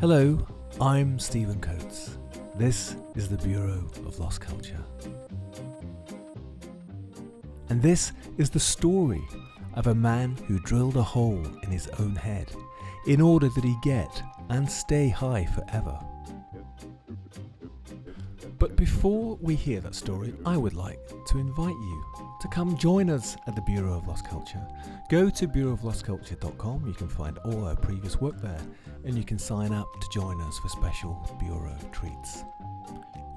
Hello, I'm Stephen Coates. This is the Bureau of Lost Culture. And this is the story of a man who drilled a hole in his own head in order that he get and stay high forever. But before we hear that story, I would like to invite you to come join us at the Bureau of Lost Culture. Go to bureauoflostculture.com, you can find all our previous work there, and you can sign up to join us for special Bureau treats.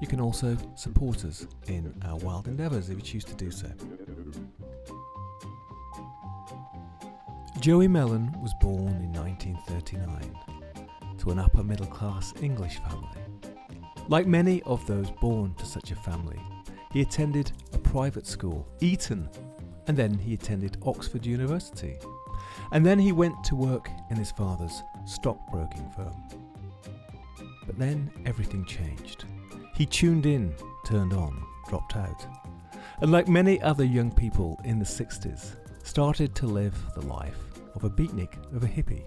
You can also support us in our wild endeavours if you choose to do so. Joey Mellen was born in 1939 to an upper middle class English family. Like many of those born to such a family, he attended a private school, Eton, and then he attended Oxford University. And then he went to work in his father's stockbroking firm. But then everything changed. He tuned in, turned on, dropped out. And like many other young people in the 60s, started to live the life of a beatnik, of a hippie.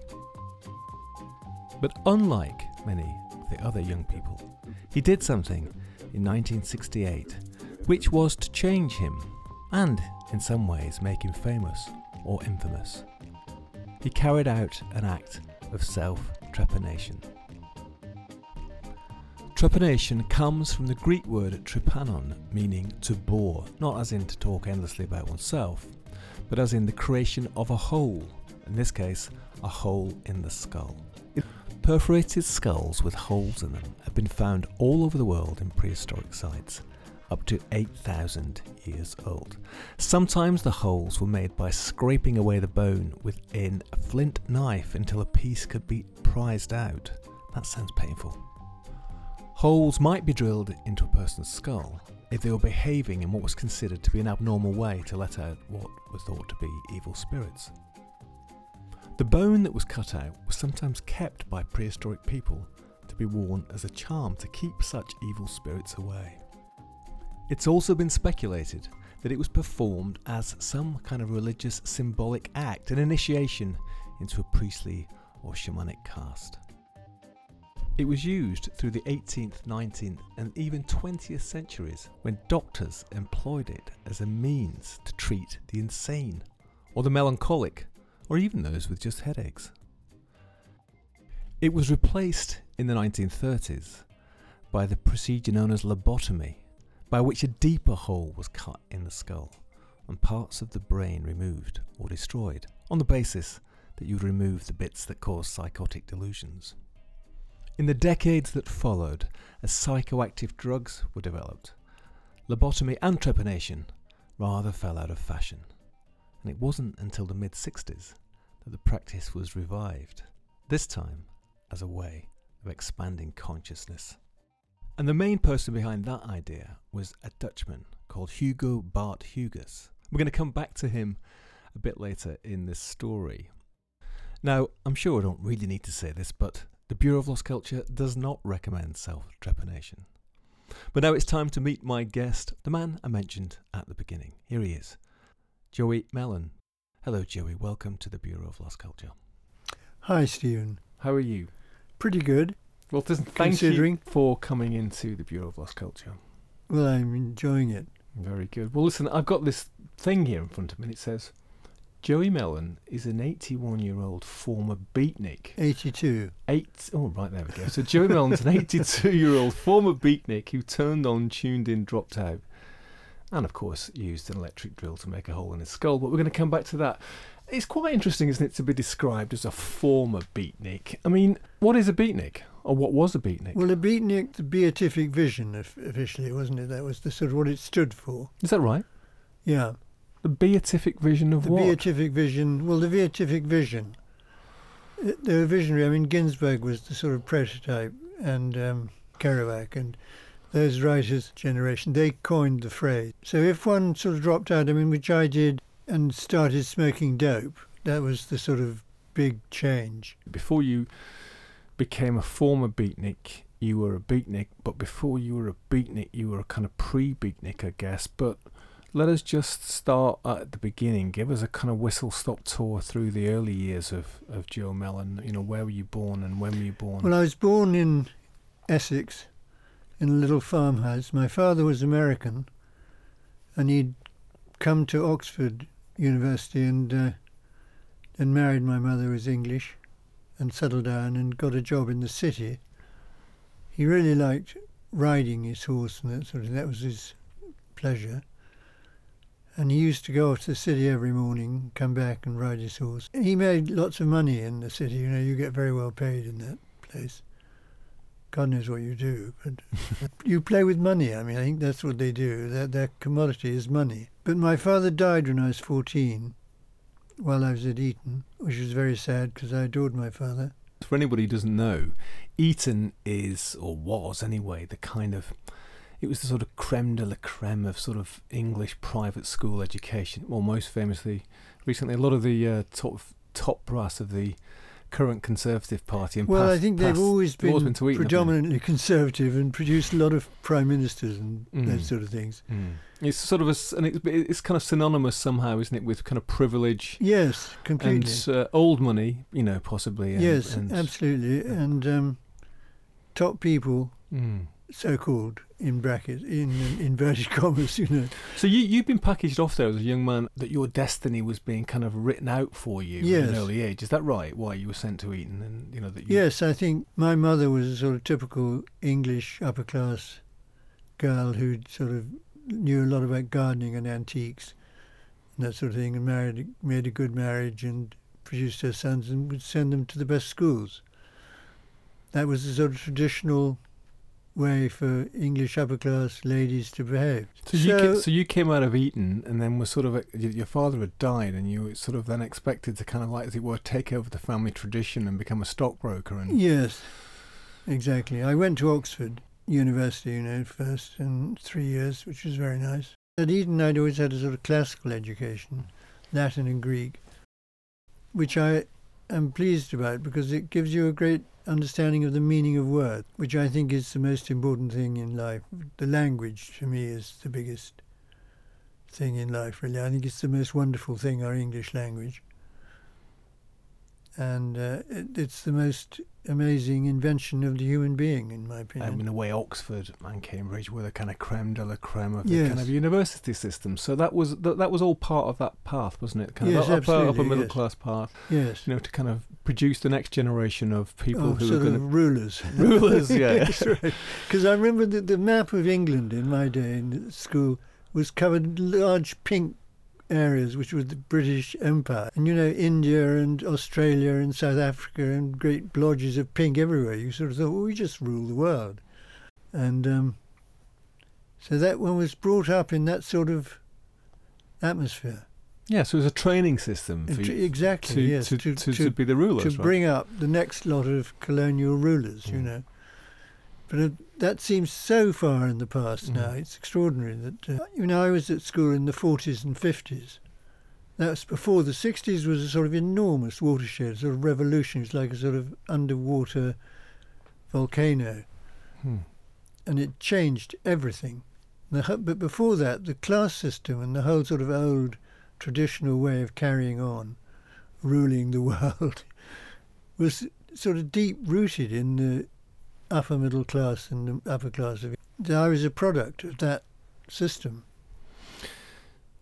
But unlike many of the other young people, he did something in 1968 which was to change him and, in some ways, make him famous or infamous. He carried out an act of self trepanation. Trepanation comes from the Greek word trepanon, meaning to bore, not as in to talk endlessly about oneself, but as in the creation of a hole, in this case, a hole in the skull. Perforated skulls with holes in them have been found all over the world in prehistoric sites, up to 8,000 years old. Sometimes the holes were made by scraping away the bone within a flint knife until a piece could be prized out. That sounds painful. Holes might be drilled into a person's skull if they were behaving in what was considered to be an abnormal way to let out what were thought to be evil spirits. The bone that was cut out was sometimes kept by prehistoric people to be worn as a charm to keep such evil spirits away. It's also been speculated that it was performed as some kind of religious symbolic act, an initiation into a priestly or shamanic caste. It was used through the 18th, 19th, and even 20th centuries when doctors employed it as a means to treat the insane, or the melancholic, or even those with just headaches. It was replaced in the 1930s by the procedure known as lobotomy, by which a deeper hole was cut in the skull and parts of the brain removed or destroyed on the basis that you would remove the bits that cause psychotic delusions. In the decades that followed, as psychoactive drugs were developed, lobotomy and trepanation rather fell out of fashion, and it wasn't until the mid 60s that the practice was revived, this time as a way of expanding consciousness. And the main person behind that idea was a Dutchman called Hugo Bart Huges. We're going to come back to him a bit later in this story. Now, I'm sure I don't really need to say this, but the Bureau of Lost Culture does not recommend self trepanation. But now it's time to meet my guest, the man I mentioned at the beginning. Here he is, Joey Mellen. Hello, Joey. Welcome to the Bureau of Lost Culture. Hi, Stephen. How are you? Pretty good. Well, thank you for coming into the Bureau of Lost Culture. Well, I'm enjoying it. Very good. Well, listen, I've got this thing here in front of me. It says Joey Mellen is an 81 year old former beatnik. 82. Eight, oh, right, there we go. So Joey Mellen's an 82 year old former beatnik who turned on, tuned in, dropped out, and of course used an electric drill to make a hole in his skull. But we're going to come back to that. It's quite interesting, isn't it, to be described as a former beatnik? I mean, what is a beatnik? Or what was a beatnik? Well, a beatnik, the beatific vision officially, wasn't it? That was the sort of what it stood for. Is that right? Yeah. The beatific vision of the what? The beatific vision. Well, the beatific vision. They were visionary. I mean, Ginsberg was the sort of prototype, and um, Kerouac, and those writers' generation, they coined the phrase. So if one sort of dropped out, I mean, which I did, and started smoking dope, that was the sort of big change. Before you became a former beatnik, you were a beatnik, but before you were a beatnik, you were a kind of pre beatnik, I guess. But let us just start at the beginning. Give us a kind of whistle stop tour through the early years of, of Joe Mellen. You know, where were you born and when were you born? Well, I was born in Essex in a little farmhouse. My father was American and he'd come to Oxford University and uh, then married my mother, who was English, and settled down and got a job in the city. He really liked riding his horse and that sort of That was his pleasure. And he used to go off to the city every morning, come back and ride his horse. He made lots of money in the city. You know, you get very well paid in that place. God knows what you do, but you play with money. I mean, I think that's what they do. Their, their commodity is money. But my father died when I was 14 while I was at Eton, which was very sad because I adored my father. For anybody who doesn't know, Eton is, or was anyway, the kind of it was the sort of creme de la creme of sort of English private school education. Well, most famously, recently, a lot of the uh, top top brass of the current Conservative Party. And well, past, I think they've always been, always been Eton, predominantly conservative and produced a lot of prime ministers and Mm. those sort of things. Mm. It's sort of a, and it's, it's kind of synonymous somehow, isn't it, with kind of privilege Yes, completely. and uh, old money, you know, possibly. And, yes, and, absolutely. And um, top people, Mm. So-called in brackets, in in inverted commas, you know. So you you've been packaged off there as a young man that your destiny was being kind of written out for you at an early age. Is that right? Why you were sent to Eton and you know that you Yes, I think my mother was a sort of typical English upper class girl who sort of knew a lot about gardening and antiques and that sort of thing, and married, made a good marriage and produced her sons and would send them to the best schools. That was the sort of traditional way for English upper class ladies to behave. So you ca- so you came out of Eton and then were sort of y- your father had died and you were sort of then expected to kind of like as it were take over the family tradition and become a stockbroker and Yes, exactly. I went to Oxford University, you know, first in three years, which was very nice. At Eton, I'd always had a sort of classical education, Latin and Greek, which I am pleased about because it gives you a great understanding of the meaning of words, which I think is the most important thing in life. The language, to me, is the biggest thing in life, really. I think it's the most wonderful thing, our English language. And uh, it, it's the most amazing invention of the human being, in my opinion. um, in a way Oxford and Cambridge were the kind of creme de la creme of the Yes. kind of university system. So that was that, that was all part of that path, wasn't it? Kind Yes, of upper, upper middle yes. class path. yes. You know, to kind of produce the next generation of people of who are going to rulers. Rulers, yeah. yes, right. Because I remember that the map of England in my day in school was covered in large pink areas, which was the British Empire. And you know, India and Australia and South Africa and great blotches of pink everywhere. You sort of thought, well, we just rule the world. And um, so that one was brought up in that sort of atmosphere. Yeah, so it was a training system for you exactly, to, yes. to, to- to, to- be the rulers, to right? bring up the next lot of colonial rulers, you Mm. know. But uh, that seems so far in the past now. Mm. It's extraordinary that, uh, you know, I was at school in the 40s and 50s. That's before the 60s was a sort of enormous watershed, sort of revolution. It's like a sort of underwater volcano. Hmm. And it changed everything. The, but before that, the class system and the whole sort of old traditional way of carrying on, ruling the world, was sort of deep rooted in the upper middle class and the upper class of I was a product of that system.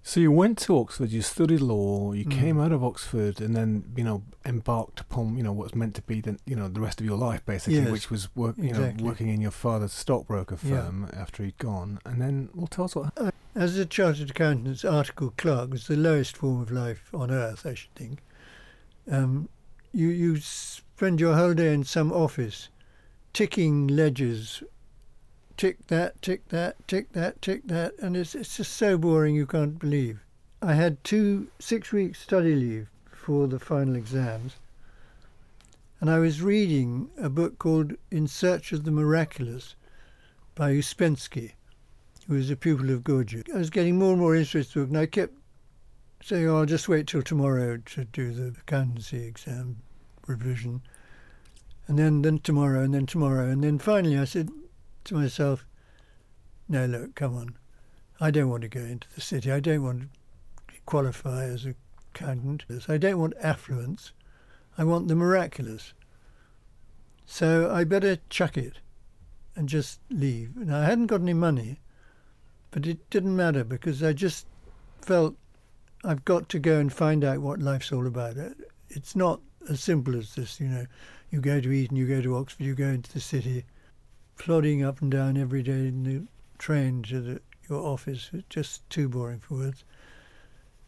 So you went to Oxford, you studied law, you Mm. came out of Oxford, and then you know embarked upon you know what's meant to be the you know the rest of your life basically, Yes, which was work you exactly. know working in your father's stockbroker Yeah. firm after he'd gone, and then well tell us what As a chartered accountant's article clerk was the lowest form of life on earth, I should think. Um, you you spend your whole day in some office, ticking ledgers, tick that, tick that, tick that, tick that, and it's it's just so boring you can't believe. I had two six week study leave for the final exams, and I was reading a book called In Search of the Miraculous by Ouspensky who was a pupil of Gurdjieff. I was getting more and more interested in it, and I kept saying, oh, I'll just wait till tomorrow to do the accountancy exam revision. And then, then tomorrow, and then tomorrow. And then finally I said to myself, no, look, come on. I don't want to go into the city. I don't want to qualify as a accountant. I don't want affluence. I want the miraculous. So I better chuck it and just leave. Now, I hadn't got any money, but it didn't matter because I just felt I've got to go and find out what life's all about. It's not as simple as this, you know. You go to Eton, you go to Oxford, you go into the city, plodding up and down every day in the train to the, your office. It's just too boring for words.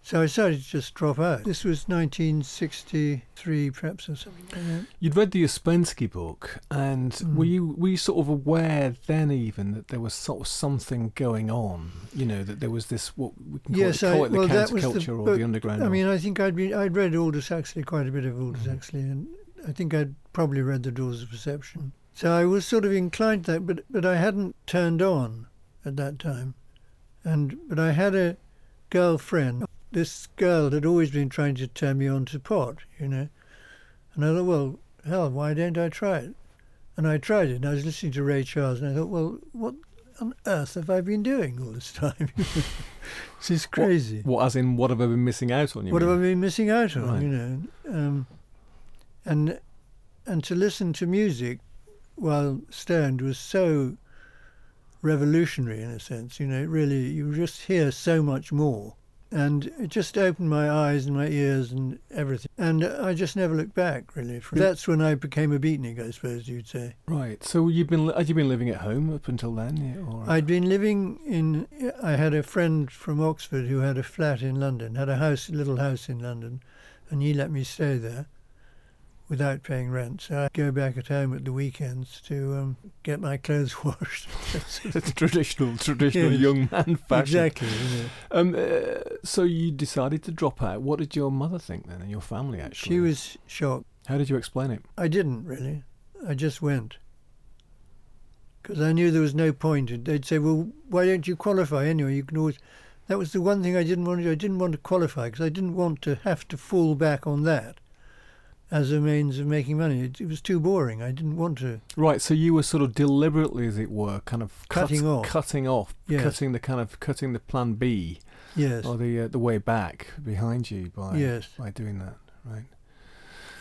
So I decided to just drop out. This was 1963, perhaps, or something like that. You'd read the Ouspensky book, and mm. were you were you sort of aware then even that there was sort of something going on? You know, that there was this what we can call yes, it, call I, it the well, counterculture the or book, the underground. I mean, I think I'd been I'd read Aldous Huxley, quite a bit of Aldous mm. Huxley, and I think I'd probably read The Doors of Perception. So I was sort of inclined to that, but but I hadn't turned on at that time, and but I had a girlfriend this girl had always been trying to turn me on to pot, you know. And I thought, well, hell, why don't I try it? And I tried it, and I was listening to Ray Charles, and I thought, well, what on earth have I been doing all this time? this is crazy. What, what, as in, what have I been missing out on? what mean? have I been missing out on? Right. You know, um, and and to listen to music while stoned was so revolutionary in a sense. You know, really, you just hear so much more and it just opened my eyes and my ears and everything. And I just never looked back, really. That's when I became a beatnik, I suppose you'd say. Right. So you've been had you been living at home up until then? Or? I'd been living in. I had a friend from Oxford who had a flat in London, had a house, a little house in London, and he let me stay there without paying rent. So I go back at home at the weekends to um, get my clothes washed. It's traditional, traditional yes, young man fashion. Exactly. Um, uh, so you decided to drop out. What did your mother think then, and your family actually? She was shocked. How did you explain it? I didn't really. I just went. Because I knew there was no point. They'd say, well, why don't you qualify anyway? You can always... That was the one thing I didn't want to do. I didn't want to qualify because I didn't want to have to fall back on that as a means of making money. It, it, was too boring. I didn't want to. Right. So you were sort of deliberately, as it were, kind of cutting cut, off, cutting off, yes. cutting the kind of cutting the plan B. Yes. Or the uh, the way back behind you by yes. by doing that. Right.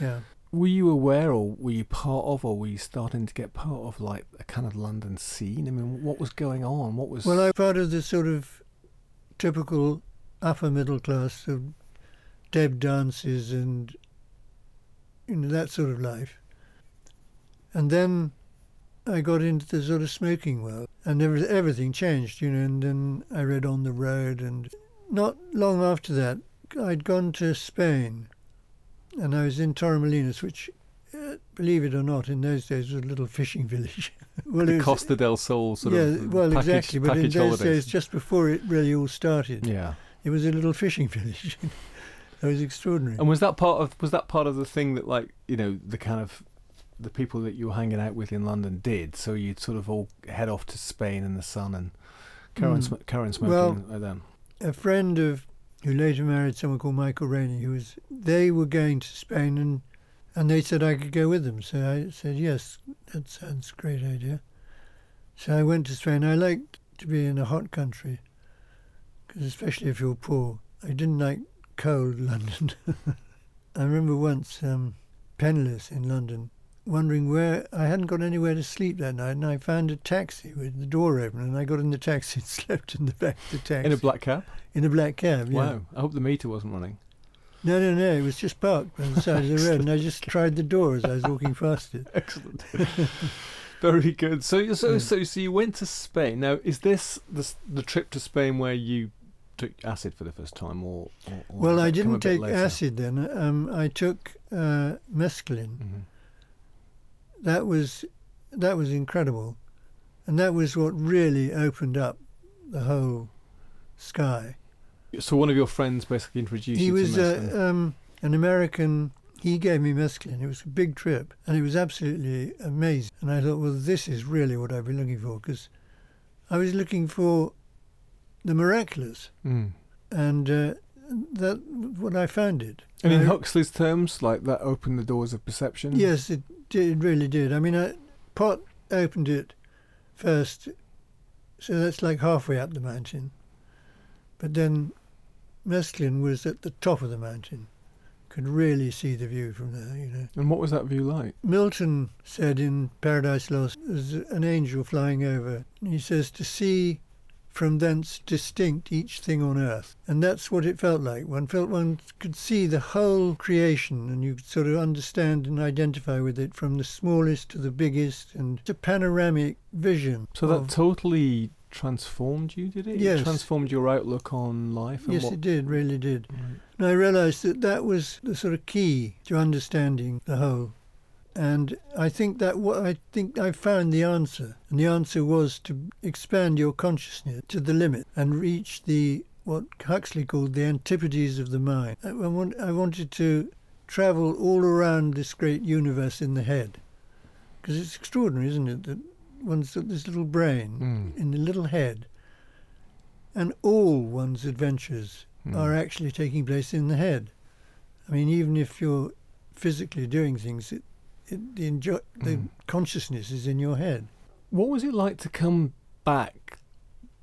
Yeah. Were you aware, or were you part of, or were you starting to get part of, like a kind of London scene? I mean, what was going on? What was? Well, I was part of the sort of typical upper middle class of deb dances and you know, that sort of life. And then I got into the sort of smoking world, and every, everything changed, you know. And then I read On the Road, and not long after that, I'd gone to Spain, and I was in Torremolinos, which, uh, believe it or not, in those days was a little fishing village. well, the Costa del Sol sort yeah, of well, package, exactly. But in those holidays. days, just before it really all started, yeah, it was a little fishing village. It was extraordinary. And was that part of was that part of the thing that like you know the kind of the people that you were hanging out with in London did? So you'd sort of all head off to Spain in the sun and carry mm. sm- smoking well, them. A friend of who later married someone called Michael Rainey, who was they were going to Spain and and they said I could go with them. So I said yes, that sounds a great idea. So I went to Spain. I liked to be in a hot country, because especially if you're poor. I didn't like cold London. I remember once, um, penniless in London, wondering where I hadn't got anywhere to sleep that night, and I found a taxi with the door open, and I got in the taxi and slept in the back of the taxi. In a black cab. In a black cab. Yeah. Wow! I hope the meter wasn't running. No, no, no. It was just parked on the side of the road, and I just tried the door as I was walking past it. Excellent. Very good. So, so, so, so you went to Spain. Now, is this the the trip to Spain where you took acid for the first time, or, or, or well, I didn't take acid then. Um, I took uh, mescaline. Mm-hmm. That was that was incredible, and that was what really opened up the whole sky. So one of your friends basically introduced he you was, to mescaline. Uh, um, an American. He gave me mescaline. It was a big trip, and it was absolutely amazing. And I thought, well, this is really what I've been looking for, because I was looking for the miraculous. Mm. And uh, that what I found it. And in I, Huxley's terms, like that opened the doors of perception. Yes, it did, it really did. I mean, I, Pot opened it first, so that's like halfway up the mountain, But then mescaline was at the top of the mountain, could really see the view from there, you know. And what was that view like? Milton said in Paradise Lost, there's an angel flying over. He says to see from thence distinct each thing on earth. And that's what it felt like. One felt one could see the whole creation and you could sort of understand and identify with it from the smallest to the biggest and it's a panoramic vision. So that totally transformed you, did it? It Yes. transformed your outlook on life and Yes, what it did, really did. Right. And I realised that that was the sort of key to understanding the whole. And I think that what I think I found the answer, and the answer was to expand your consciousness to the limit and reach the what Huxley called the antipodes of the mind. I, I, want, I wanted to travel all around this great universe in the head, because it's extraordinary, isn't it, that one's got this little brain Mm. in the little head, and all one's adventures Mm. are actually taking place in the head. I mean, even if you're physically doing things, it, it, the, enjoy, the Mm. consciousness is in your head. What was it like to come back,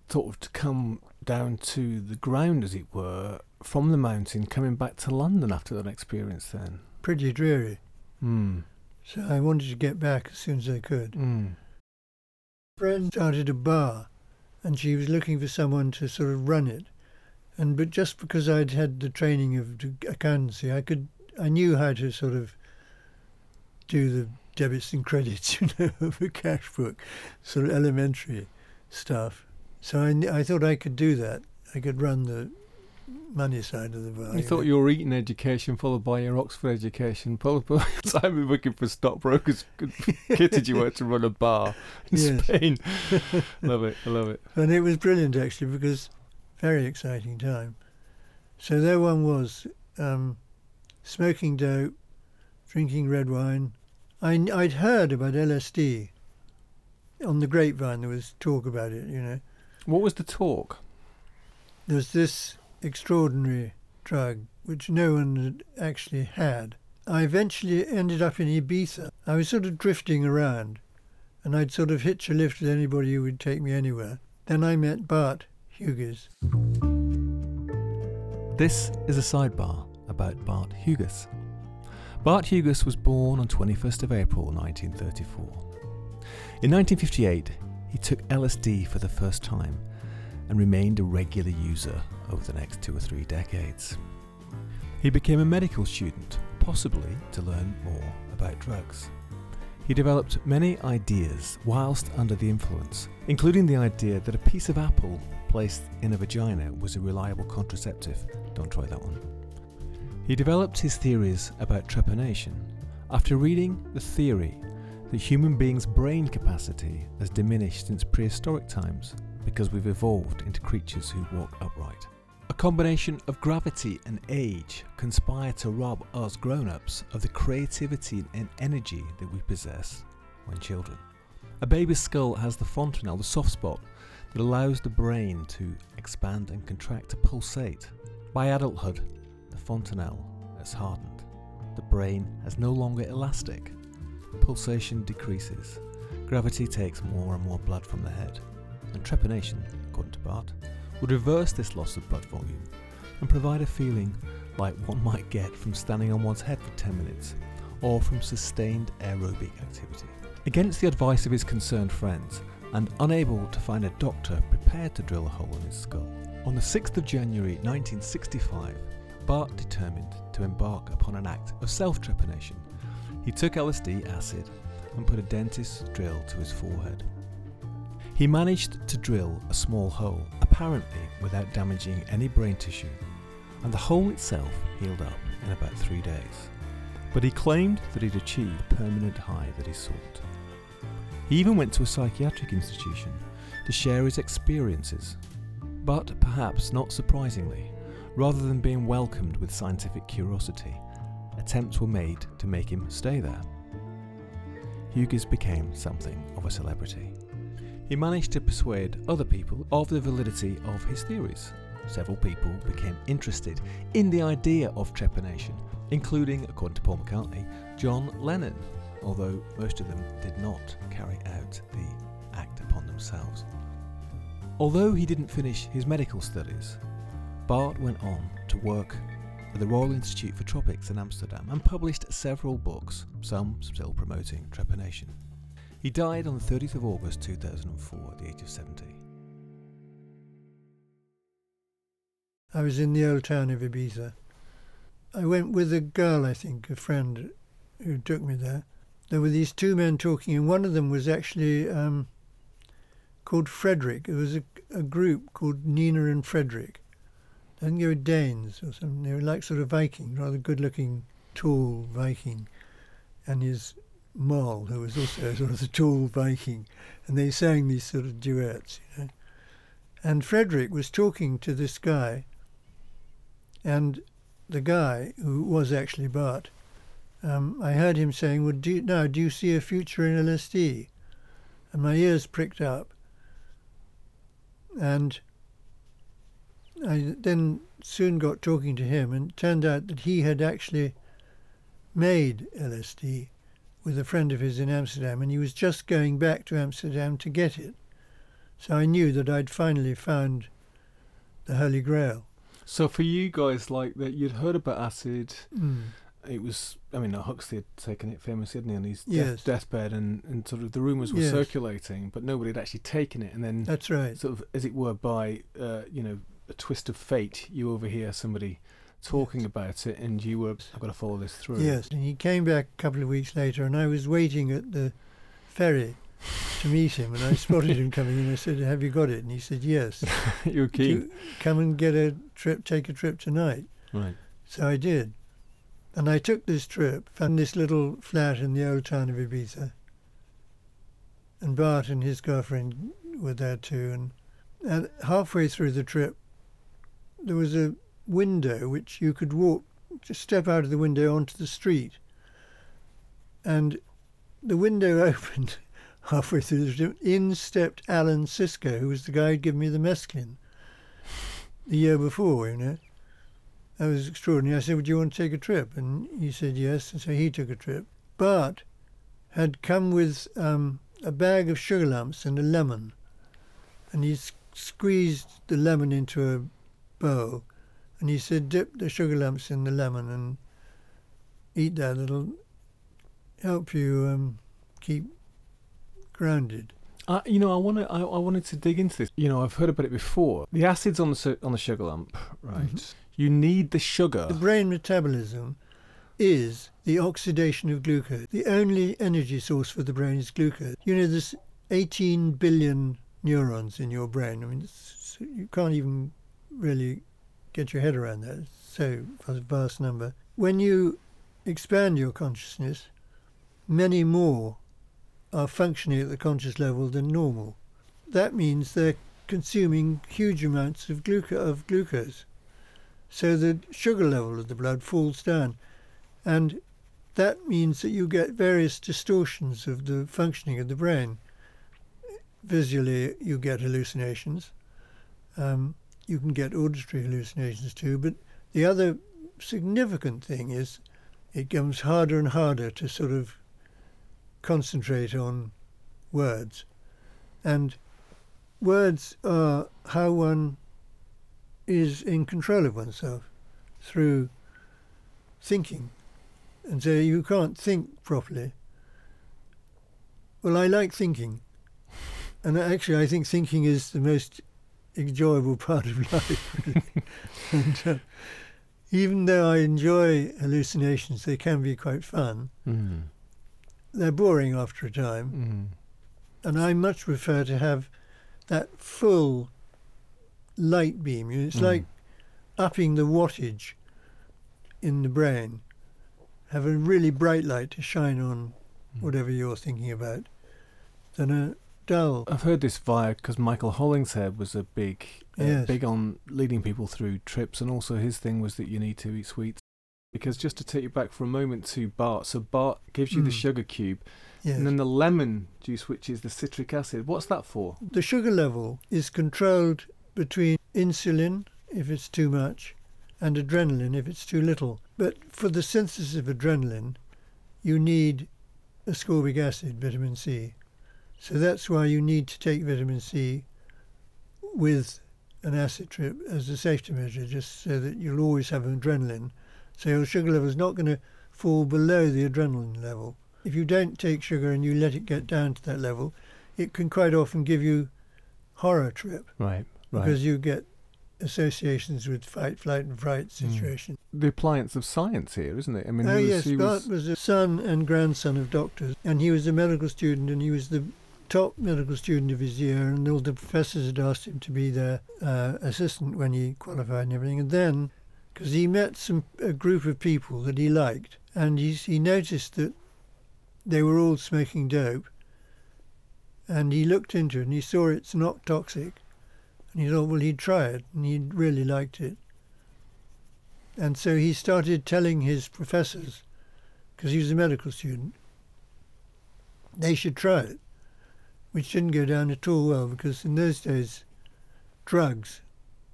sort of to come down to the ground, as it were, from the mountain, coming back to London after that experience then? Pretty dreary. Mm. So I wanted to get back as soon as I could. Mm. friend started a bar, and she was looking for someone to sort of run it. And but just because I'd had the training of accountancy, I could I knew how to sort of do the debits and credits, you know, of a cash book, sort of elementary stuff. So I, I thought I could do that. I could run the money side of the bar. You thought your Eton education followed by your Oxford education, followed by the time working for stockbrokers, kitted you out to run a bar in Yes. Spain. love it, I love it. And it was brilliant actually because very exciting time. So there one was, um, smoking dope, drinking red wine. I, would heard about LSD. On the grapevine there was talk about it, you know. What was the talk? There was this extraordinary drug which no one had actually had. I eventually ended up in Ibiza. I was sort of drifting around and I'd sort of hitch a lift with anybody who would take me anywhere. Then I met Bart Huges. This is a sidebar about Bart Huges. Bart Huges was born on 21st of April 1934. In 1958, he took LSD for the first time and remained a regular user over the next two or three decades. He became a medical student, possibly to learn more about drugs. He developed many ideas whilst under the influence, including the idea that a piece of apple placed in a vagina was a reliable contraceptive. Don't try that one. He developed his theories about trepanation after reading the theory that human beings' brain capacity has diminished since prehistoric times because we've evolved into creatures who walk upright. A combination of gravity and age conspire to rob us grown ups of the creativity and energy that we possess when children. A baby's skull has the fontanelle, the soft spot, that allows the brain to expand and contract to pulsate. By adulthood, fontanelle has hardened. The brain is no longer elastic. Pulsation decreases. Gravity takes more and more blood from the head. And trepanation, according to Bart, would reverse this loss of blood volume and provide a feeling like one might get from standing on one's head for 10 minutes or from sustained aerobic activity. Against the advice of his concerned friends, and unable to find a doctor prepared to drill a hole in his skull, on the 6th of January 1965, Bart determined to embark upon an act of self trepanation. He took LSD acid and put a dentist's drill to his forehead. He managed to drill a small hole, apparently without damaging any brain tissue, and the hole itself healed up in about three days. But he claimed that he'd achieved the permanent high that he sought. He even went to a psychiatric institution to share his experiences. But perhaps not surprisingly, rather than being welcomed with scientific curiosity, attempts were made to make him stay there. Huges became something of a celebrity. He managed to persuade other people of the validity of his theories. Several people became interested in the idea of trepanation, including, according to Paul McCartney, John Lennon, although most of them did not carry out the act upon themselves. Although he didn't finish his medical studies, Bart went on to work at the Royal Institute for Tropics in Amsterdam and published several books, some still promoting trepanation. He died on the 30th of August 2004 at the age of 70. I was in the old town of Ibiza. I went with a girl, I think, a friend who took me there. There were these two men talking, and one of them was actually um, called Frederick. It was a, a group called Nina and Frederick. I think they were Danes or something. They were like sort of Viking, rather good-looking, tall Viking, and his Moll, who was also sort of a tall Viking, and they sang these sort of duets, you know. And Frederick was talking to this guy, and the guy who was actually Bart, um, I heard him saying, "Well, do you, now do you see a future in LSD?" And my ears pricked up, and I then soon got talking to him, and it turned out that he had actually made LSD with a friend of his in Amsterdam, and he was just going back to Amsterdam to get it. So I knew that I'd finally found the Holy Grail. So for you guys, like that, you'd heard about acid. Mm. It was, I mean, Huxley had taken it famously, hadn't he, on his Yes. death, deathbed, and, and sort of the rumours were Yes. circulating, but nobody had actually taken it. And then, That's right. sort of, as it were, by uh, you know a twist of fate, you overhear somebody talking about it, and you were, I've got to follow this through. Yes, and he came back a couple of weeks later, and I was waiting at the ferry to meet him, and I spotted him coming in. I said, "Have you got it?" And he said, "Yes." you were Do keen, come and get a trip, take a trip tonight. right? So I did, and I took this trip, found this little flat in the old town of Ibiza, and Bart and his girlfriend were there too. And, and halfway through the trip, there was a window which you could walk, just step out of the window onto the street, and the window opened halfway through the. In stepped Alan Sisko, who was the guy who'd given me the mescaline the year before, you know. That was extraordinary. I said, Would you want to take a trip? And he said yes. And so he took a trip. but had come with um, a bag of sugar lumps and a lemon. And he squeezed the lemon into a bowl. And he said, Dip the sugar lumps in the lemon and eat that. It'll help you um, keep grounded. Uh, you know, I want to. I, I wanted to dig into this. You know, I've heard about it before. The acids on the su- on the sugar lump, right? Mhm. You need the sugar. The brain metabolism is the oxidation of glucose. The only energy source for the brain is glucose. You know, there's 18 billion neurons in your brain. I mean, you can't even really get your head around that. So vast number. When you expand your consciousness, many more are functioning at the conscious level than normal. That means they're consuming huge amounts of, of glucose. So the sugar level of the blood falls down. And that means that you get various distortions of the functioning of the brain. Visually, you get hallucinations. Um, you can get auditory hallucinations too. But the other significant thing is it becomes harder and harder to sort of concentrate on words. And words are how one is in control of oneself through thinking. And so you can't think properly. Well, I like thinking. And actually, I think thinking is the most enjoyable part of life. and, uh, even though I enjoy hallucinations, they can be quite fun. Mm. They're boring after a time. Mm. And I much prefer to have that full light beam. It's Mm. like upping the wattage in the brain. Have a really bright light to shine on Mm. whatever you're thinking about, than a I've heard this via because Michael Hollingshead was a big, uh, Yes. big on leading people through trips, and also his thing was that you need to eat sweets. Because just to take you back for a moment to Bart, so Bart gives you the Mm. sugar cube, Yes. and then the lemon juice, which is the citric acid. What's that for? the sugar level is controlled between insulin, if it's too much, and adrenaline, if it's too little. But for the synthesis of adrenaline, you need ascorbic acid, vitamin C. So that's why you need to take vitamin C with an acid trip as a safety measure, just so that you'll always have adrenaline. So your sugar level is not going to fall below the adrenaline level. If you don't take sugar and you let it get down to that level, it can quite often give you horror trip Right. Right. because you get associations with fight, flight, and fright Mm. situation. the appliance of science here, isn't it? I mean, oh he was, yes, Bart was, was a son and grandson of doctors, and he was a medical student, and he was the top medical student of his year, and all the professors had asked him to be their uh, assistant when he qualified and everything. And then, because he met some a group of people that he liked, and he he noticed that they were all smoking dope, and he looked into it and he saw it's not toxic, and he thought, well, he'd try it, and he really liked it. And so he started telling his professors, because he was a medical student, they should try it, which didn't go down at all well because in those days, drugs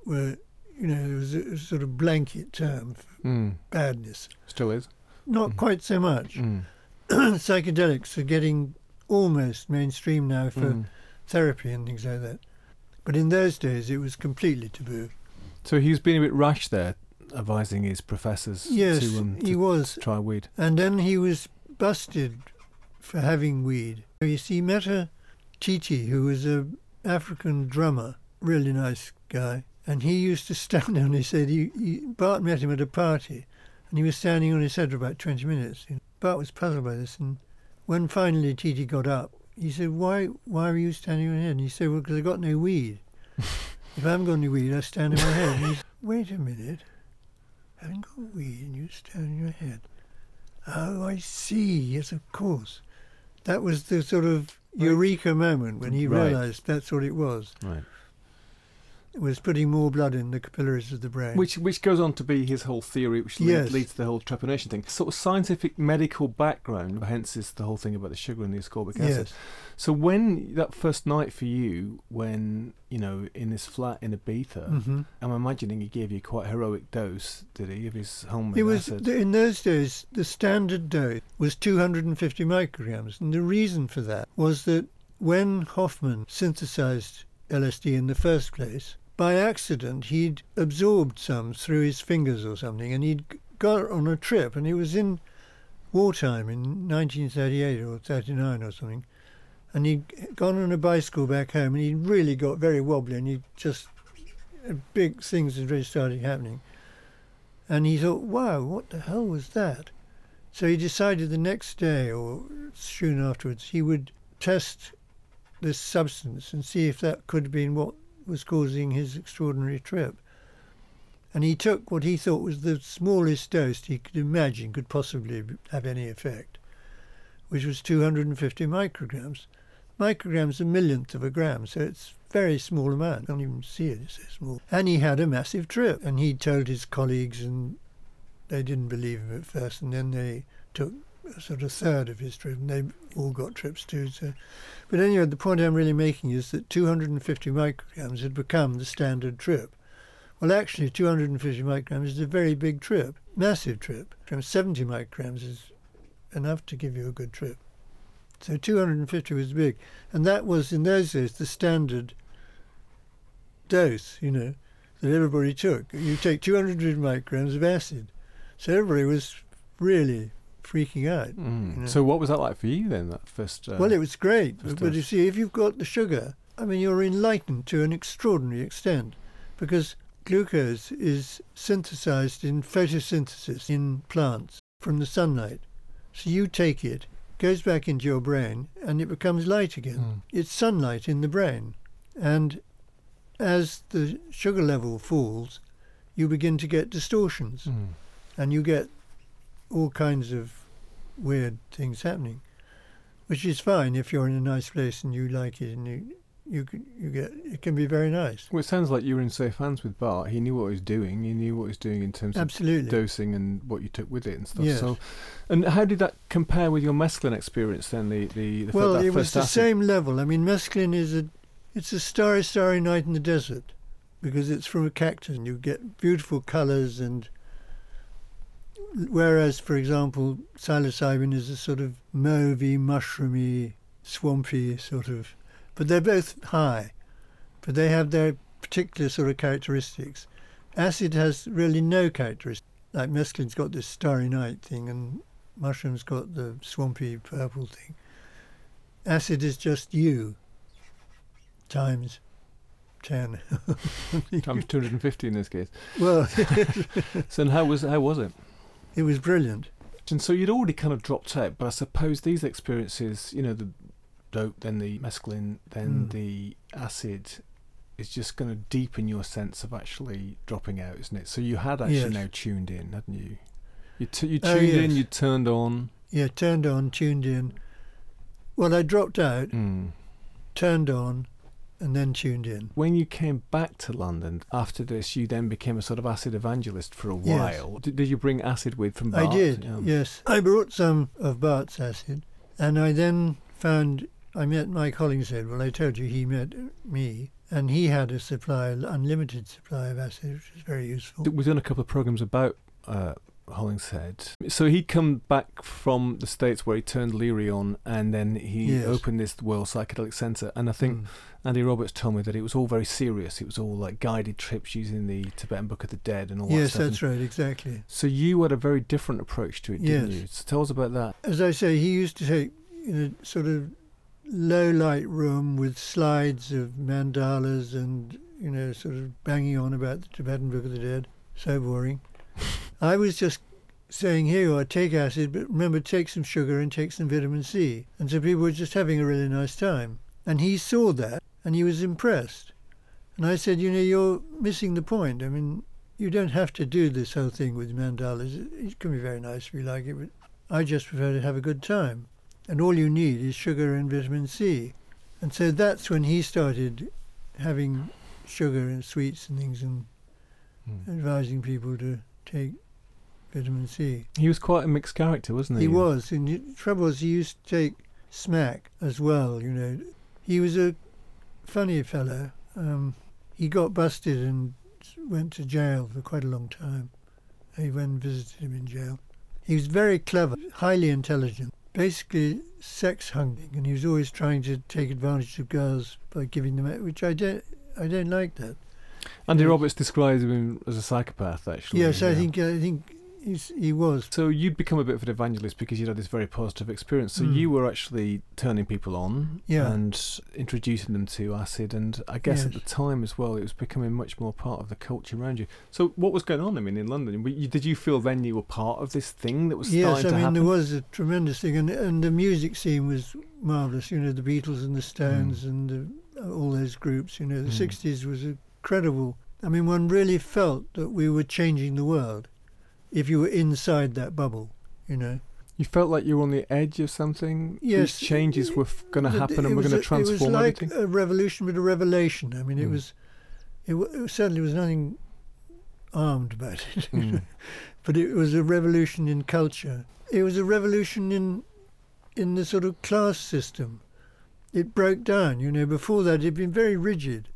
were, you know, there was a, sort of blanket term for mm, badness. still is. Not Mhm. quite so much. Mm, Psychedelics are getting almost mainstream now for mm. therapy and things like that. But in those days, it was completely taboo. So he was being a bit rash there, advising his professors Yes, to, um, he was. try weed. And then he was busted for having weed. You see, he met a Titi, who was a African drummer, really nice guy. And he used to stand there and he said, he, he, Bart met him at a party and he was standing on his head for about 20 minutes. Bart was puzzled by this. And when finally Titi got up, he said, why, why are you standing on your head? And he said, well, because I got no weed. if I haven't got any weed, I stand on my head. And he said, wait a minute. I haven't got weed and you stand on your head. Oh, I see. Yes, of course. That was the sort of eureka moment when he Right. realised that's what it was. Right. Was putting more blood in the capillaries of the brain. Which which goes on to be his whole theory, which lead- Yes. leads to the whole trepanation thing. Sort of scientific medical background, hence is the whole thing about the sugar and the ascorbic acid. yes, So when that first night for you, when you know in this flat in Ibiza, hmm I'm imagining he gave you quite a heroic dose, did he, of his homemade it was acid? in those days the standard dose was 250 micrograms, and the reason for that was that when Hofmann synthesized LSD in the first place, by accident he'd absorbed some through his fingers or something, and he'd got on a trip, and it was in wartime in 1938 or 39 or something, and he'd gone on a bicycle back home, and he really got very wobbly, and he just uh, big things had really started happening. And he thought, wow, what the hell was that? So he decided the next day or soon afterwards he would test this substance and see if that could have been what was causing his extraordinary trip. And he took what he thought was the smallest dose he could imagine could possibly have any effect, which was 250 micrograms. Micrograms a millionth of a gram, so it's very small amount. You can't even see it, it's so small. And he had a massive trip, and he told his colleagues, and they didn't believe him at first, and then they took sort of third of his trip, and they all got trips too. So, but anyway, the point I'm really making is that 250 micrograms had become the standard trip. Well, actually, 250 micrograms is a very big trip, massive trip. From 70 micrograms is enough to give you a good trip. So 250 was big, and that was in those days the standard dose, you know, that everybody took. You take 200 micrograms of acid, so everybody was really freaking out. Mm. you know. So what was that like for you then? That first. Uh, Well, it was great, but, but you see, if you've got the sugar, I mean, you're enlightened to an extraordinary extent because glucose is synthesized in photosynthesis in plants from the sunlight. So you take it, goes back into your brain, and it becomes light again. Mm. It's sunlight in the brain. And as the sugar level falls, you begin to get distortions Mm. and you get all kinds of weird things happening, which is fine if you're in a nice place and you like it and you you can, you get it can be very nice. Well, it sounds like you were in safe hands with Bart. He knew what he was doing. He knew what he was doing in terms of dosing and what you took with it and stuff. Yes. So, and how did that compare with your mescaline experience then? The the, the well, it was the acid? same level. I mean, mescaline is a it's a starry, starry night in the desert because it's from a cactus and you get beautiful colours and whereas, for example, psilocybin is a sort of mauvey, mushroomy, swampy sort of, but they're both high, but they have their particular sort of characteristics. Acid has really no characteristics. Like mescaline's got this starry night thing, and mushroom's got the swampy purple thing. Acid is just you times 10. Times 250 in this case. well, So how was how was it? It was brilliant. And so you'd already kind of dropped out, but I suppose these experiences, you know, the dope, then the mescaline, then Mm. the acid, is just going to deepen your sense of actually dropping out, isn't it? So you had actually Yes. now tuned in, hadn't you? You, t- you Oh, tuned in, yes. you turned on. Yeah, turned on, tuned in. Well, I dropped out, Mm. turned on, and then tuned in. When you came back to London after this, you then became a sort of acid evangelist for a Yes. while. Did, did you bring acid with from Bart? I did, Yeah. yes. I brought some of Bart's acid, and I then found I met Mike Hollingshead. Well, I told you he met me, and he had a supply, unlimited supply of acid, which was very useful. We've done a couple of programs about uh, Hollingshead. So he'd come back from the States where he turned Leary on and then he Yes. opened this World Psychedelic Centre. And I think Mm. Andy Roberts told me that it was all very serious. It was all like guided trips using the Tibetan Book of the Dead and all that Yes, that's right, exactly. So you had a very different approach to it, didn't Yes. you? So tell us about that. As I say, he used to take in a sort of low light room with slides of mandalas and you know sort of banging on about the Tibetan Book of the Dead. So boring. I was just saying, here you are, take acid, but remember, take some sugar and take some vitamin C. And so people were just having a really nice time. And he saw that and he was impressed. And I said, you know, you're missing the point. I mean, you don't have to do this whole thing with mandalas. It, can be very nice if you like it, but I just prefer to have a good time. And all you need is sugar and vitamin C. And so that's when he started having sugar and sweets and things and Hmm. advising people to take vitamin C. He was quite a mixed character, wasn't he? He was. And the trouble was, he used to take smack as well, you know. He was a funny fellow. Um, he got busted and went to jail for quite a long time. I went and visited him in jail. He was very clever, highly intelligent, basically sex hungry, and he was always trying to take advantage of girls by giving them, which I don't, I don't like that. Andy Roberts describes him as a psychopath, actually. yes, I think, I think he was. So you'd become a bit of an evangelist because you'd had this very positive experience. So Mm. you were actually turning people on Yeah. and introducing them to acid, and I guess at the time as well, it was becoming much more part of the culture around you. So what was going on? I mean, in London, did you feel then you were part of this thing that was Yes, I mean happen? there was a tremendous thing, and and the music scene was marvelous. You know, the Beatles and the Stones and the, all those groups. You know, the Mm. '60s was incredible. I mean, one really felt that we were changing the world if you were inside that bubble. You know, You felt like you were on the edge of something. Yes, These changes it- were going to happen, and we're going to a- It was transform like everything. a revolution, but a revelation. I mean, it Mm. was. It, w- it certainly was nothing armed about it. Mm. but it was a revolution in culture. It was a revolution in in the sort of class system. It broke down. You know, before that it'd been very rigid,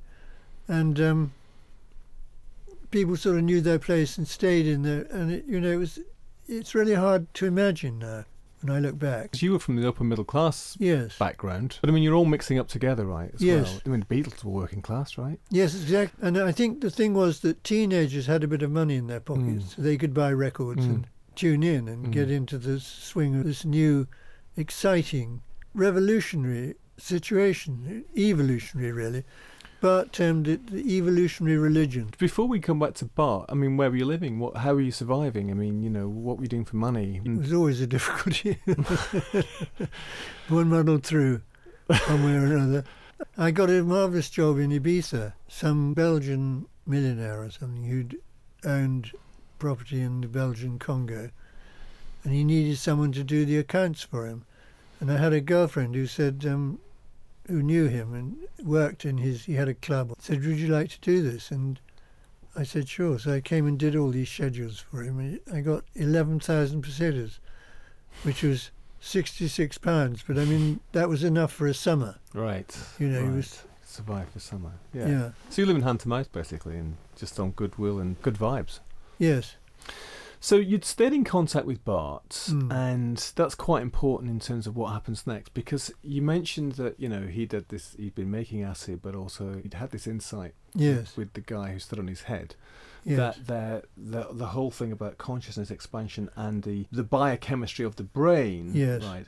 and um, people sort of knew their place and stayed in there. And it, you know, it was. It's really hard to imagine now when I look back. you were from the upper middle class Yes. background, but I mean, you're all mixing up together, right? Yes. Well. I mean, the Beatles were working class, right? Yes, exactly. And I think the thing was that teenagers had a bit of money in their pockets, Mm. so they could buy records Mm. and tune in and Mm. get into the swing of this new, exciting, revolutionary situation, evolutionary really, but termed it the evolutionary religion. Before we come back to Bart, I mean, where were you living? What? How were you surviving? I mean, you know, what were you doing for money? It was always a difficulty. One muddled through, one way or another. I got a marvellous job in Ibiza. Some Belgian millionaire or something who'd owned property in the Belgian Congo, and he needed someone to do the accounts for him. And I had a girlfriend who said, um, who knew him and worked in his, he had a club, said, would you like to do this? And I said, sure. So I came and did all these schedules for him. and I got 11,000 pesetas, which was 66 pounds. But I mean, that was enough for a summer. Right. You know, it right. was- survive for summer. Yeah. Yeah. So you live in hand to mouth basically, and just on goodwill and good vibes. Yes. So you'd stayed in contact with Bart, Mm. and that's quite important in terms of what happens next because you mentioned that you know he did this, he'd been making acid, but also he'd had this insight Yes. with the guy who stood on his head Yes. that the, the the whole thing about consciousness expansion and the the biochemistry of the brain, Yes. right?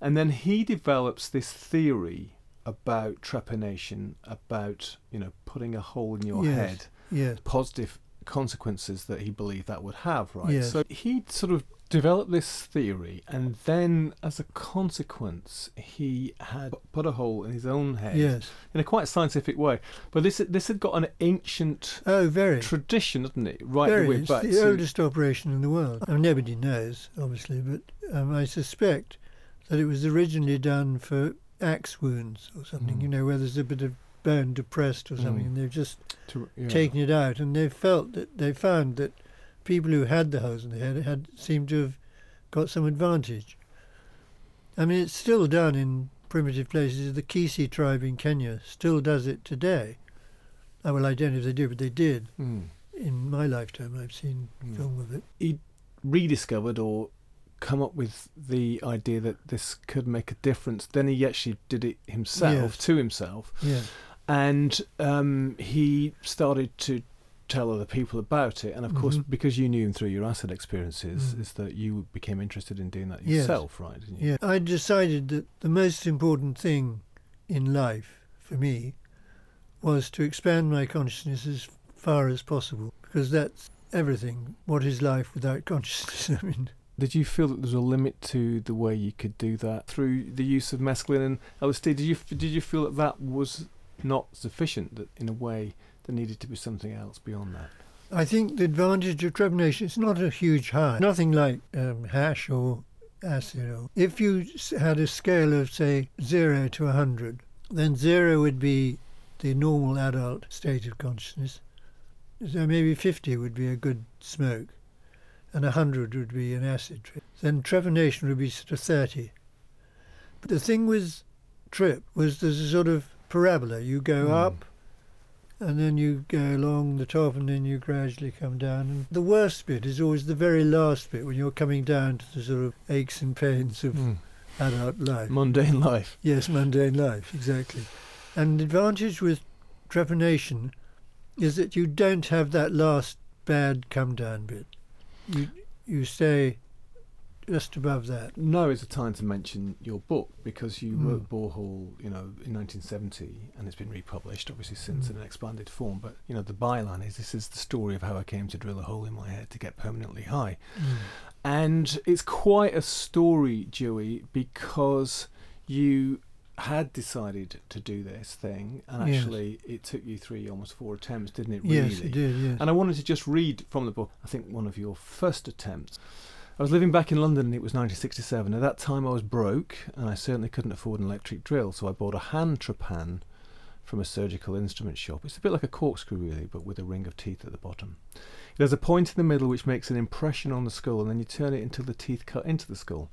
And then he develops this theory about trepanation, about you know putting a hole in your Yes. head yes. positive consequences that he believed that would have, right? Yes. So he sort of developed this theory, and then as a consequence, he had put a hole in his own head Yes. in a quite scientific way. But this this had got an ancient Oh, very. tradition, hadn't it? Right very. the way back. It's the to oldest operation in the world. I mean, nobody knows, obviously, but um, I suspect that it was originally done for axe wounds or something. Mm. You know, where there's a bit of bone depressed or something, Mm. and they've just to, yeah. taken it out, and they felt that they found that people who had the holes in the head had seemed to have got some advantage. I mean, it's still done in primitive places. The Kisii tribe in Kenya still does it today. Oh, well, I don't know if they do, but they did. Mm. In my lifetime, I've seen Mm. film of it. He rediscovered or come up with the idea that this could make a difference. Then he actually did it himself Yes. to himself. Yeah, and um, he started to tell other people about it. And of course, Mhm. because you knew him through your acid experiences, Mm. is that you became interested in doing that Yes. yourself, right? Didn't you? yeah. I decided that the most important thing in life for me was to expand my consciousness as far as possible because that's everything. What is life without consciousness? I mean, Did you feel that there was a limit to the way you could do that through the use of mescaline and LSD? Did you did you feel that that was not sufficient? That in a way there needed to be something else beyond that? I think the advantage of trepanation it's not a huge high, nothing like um, hash or acid. Or, if you had a scale of say zero to a hundred, then zero would be the normal adult state of consciousness. So maybe fifty would be a good smoke, and a hundred would be an acid trip. Then trepanation would be sort of thirty. But the thing with trip was there's a sort of parabola. You go Hmm. up and then you go along the top and then you gradually come down. And the worst bit is always the very last bit when you're coming down to the sort of aches and pains of Mm. adult life. Mundane life. Yes, mundane life, exactly. And the advantage with trepanation is that you don't have that last bad come down bit. You you stay just above that. No, is the time to mention your book because you Mm. wrote Borehole, you know, in 1970, and it's been republished obviously since Mm. in an expanded form. But you know, the byline is this is the story of how I came to drill a hole in my head to get permanently high, and it's quite a story, Joey, because you had decided to do this thing, and Yes. actually it took you three, almost four attempts, didn't it? Really? Yes, it did. Yes. And I wanted to just read from the book, I think one of your first attempts. I was living back in London and it was 1967. At that time I was broke and I certainly couldn't afford an electric drill, so I bought a hand trepan from a surgical instrument shop. It's a bit like a corkscrew really, but with a ring of teeth at the bottom. It has a point in the middle which makes an impression on the skull and then you turn it until the teeth cut into the skull.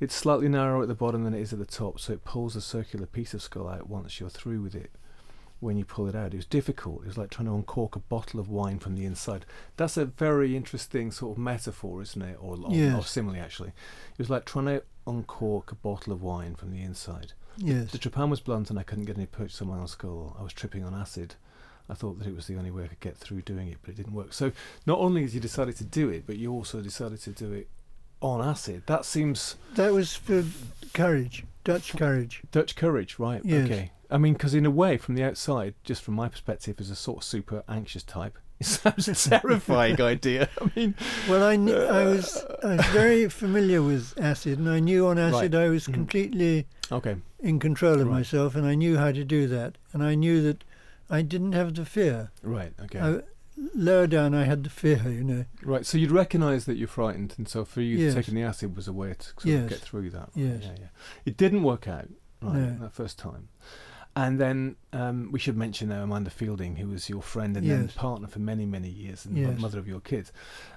It's slightly narrower at the bottom than it is at the top, so it pulls a circular piece of skull out once you're through with it when you pull it out. It was difficult. It was like trying to uncork a bottle of wine from the inside. That's a very interesting sort of metaphor, isn't it? Or, or, or simile, actually. It was like trying to uncork a bottle of wine from the inside. yes. The trepan was blunt and I couldn't get any purchase on my own skull. I was tripping on acid. I thought that it was the only way I could get through doing it, but it didn't work. So not only did you decided to do it, but you also decided to do it on acid. That seems That was for courage, Dutch courage. Dutch courage, right? Yes. Okay. I mean, because in a way, from the outside, just from my perspective, as a sort of super anxious type, it sounds a terrifying idea. I mean, Well, I knew, I was I was very familiar with acid, and I knew on acid I was Mhm. completely okay, in control of Right. myself, and I knew how to do that, and I knew that I didn't have the fear. right, okay, I, lower down, I had the fear, you know. right. So you'd recognise that you're frightened, and so for you, Yes. taking the acid was a way to sort Yes. of get through that. Right? Yes. Yeah, yeah. It didn't work out, right, No. that first time. And then um, we should mention now Amanda Feilding, who was your friend and then partner for many, many years, and Yes. mother of your kids.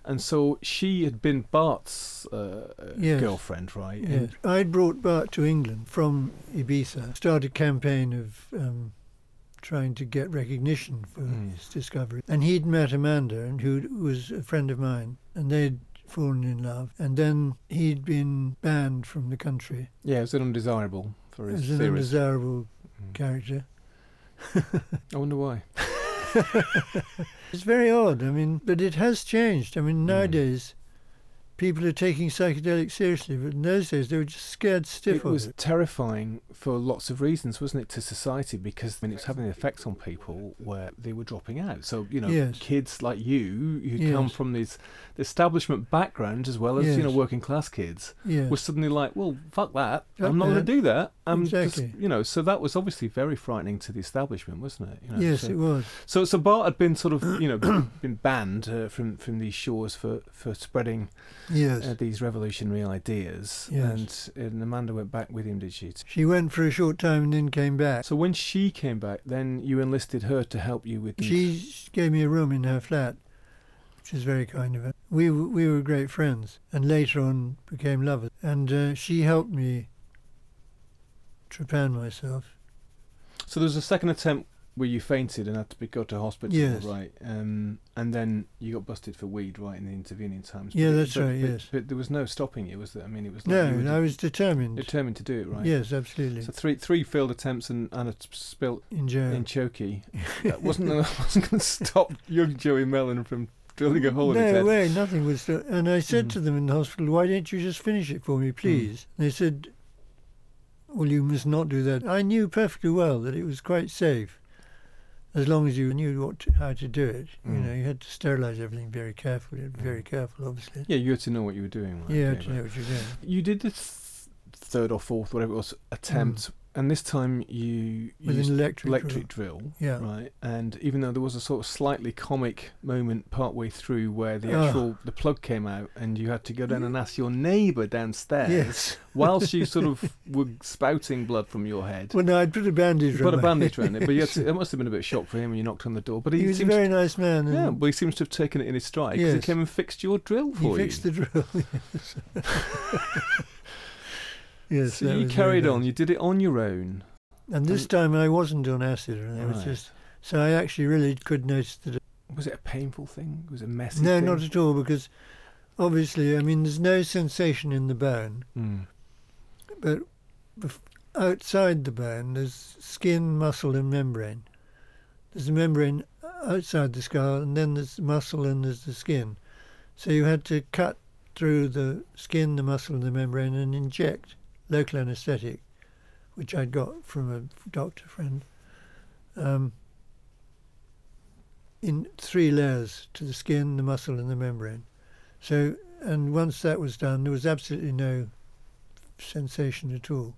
And so she had been Bart's uh, uh, Yes. girlfriend, right? Yes. And- I'd brought Bart to England from Ibiza, started a campaign of um, trying to get recognition for Mm. his discovery. And he'd met Amanda, and who was a friend of mine, and they'd fallen in love, and then he'd been banned from the country Yeah, it was an undesirable for his as an theories. undesirable. Character. I wonder why. It's very odd. I mean, but it has changed. I mean, Mm. nowadays people are taking psychedelics seriously, but in those days they were just scared stiff It was it. terrifying for lots of reasons, wasn't it, to society? Because I mean, it was having effects on people where they were dropping out. So you know, Yes. kids like you who come from this the establishment background as well as you know working class kids were suddenly like, well, fuck that, Fuck I'm not going to do that. Just- Exactly. you know, so that was obviously very frightening to the establishment, wasn't it? You know, yes, so, it was. so so Bart had been sort of you know been banned uh, from from these shores for for spreading Yes. uh, these revolutionary ideas, Yes. and, and Amanda went back with him, did she? she went for a short time and then came back. So when she came back, then you enlisted her to help you with these. She gave me a room in her flat, which was very kind of her. We w- we were great friends, and later on became lovers. And uh, she helped me trepan myself. So there was a second attempt where you fainted and had to be go to hospital, Yes. right? Um, and then you got busted for weed, right, in the intervening times. Yeah, that's but- right, But, yes. but there was no stopping you, was there? I mean, it was like No, I was determined. determined to do it, right? Yes, absolutely. So three three failed attempts and, and a spilt in jail. in chokey. That wasn't wasn't going to stop young Joey Mellen from drilling a hole in his no head. way, nothing was. And I said Mhm. to them in the hospital, "Why don't you just finish it for me, Mm. please?" They said, "Well, you must not do that." I knew perfectly well that it was quite safe, as long as you knew what to, how to do it. You Mm. know, you had to sterilise everything very carefully. Very careful, obviously. Yeah, you had to know what you were doing. Right? Yeah, you had to know what you're doing. You did the th- third or fourth, whatever it was, attempt, and this time you With used an electric. electric drill. drill. Yeah. Right, and even though there was a sort of slightly comic moment partway through where the Oh. actual the plug came out, and you had to go down and ask your neighbour downstairs Yes. whilst you sort of were spouting blood from your head. Well, no, I'd put a bandage. Put a around my bandage around it, but to, it must have been a bit of shock for him when you knocked on the door. But he, He was a very nice man. Yeah, but he seems to have taken it in his stride because Yes. he came and fixed your drill for you. he fixed the drill. yes. yes. so you carried on. You did it on your own. And this And- time I wasn't on acid, and it was just so I actually really could notice the Was it a painful thing? Was it a messy no, thing? not at all, because obviously, I mean, there's no sensation in the bone, Mm. but outside the bone, there's skin, muscle, and membrane. There's a membrane outside the skull, and then there's muscle, and there's the skin. So you had to cut through the skin, the muscle, and the membrane, and inject local anaesthetic, which I'd got from a doctor friend. Um, in three layers to the skin, the muscle, and the membrane. So, and once that was done, there was absolutely no sensation at all.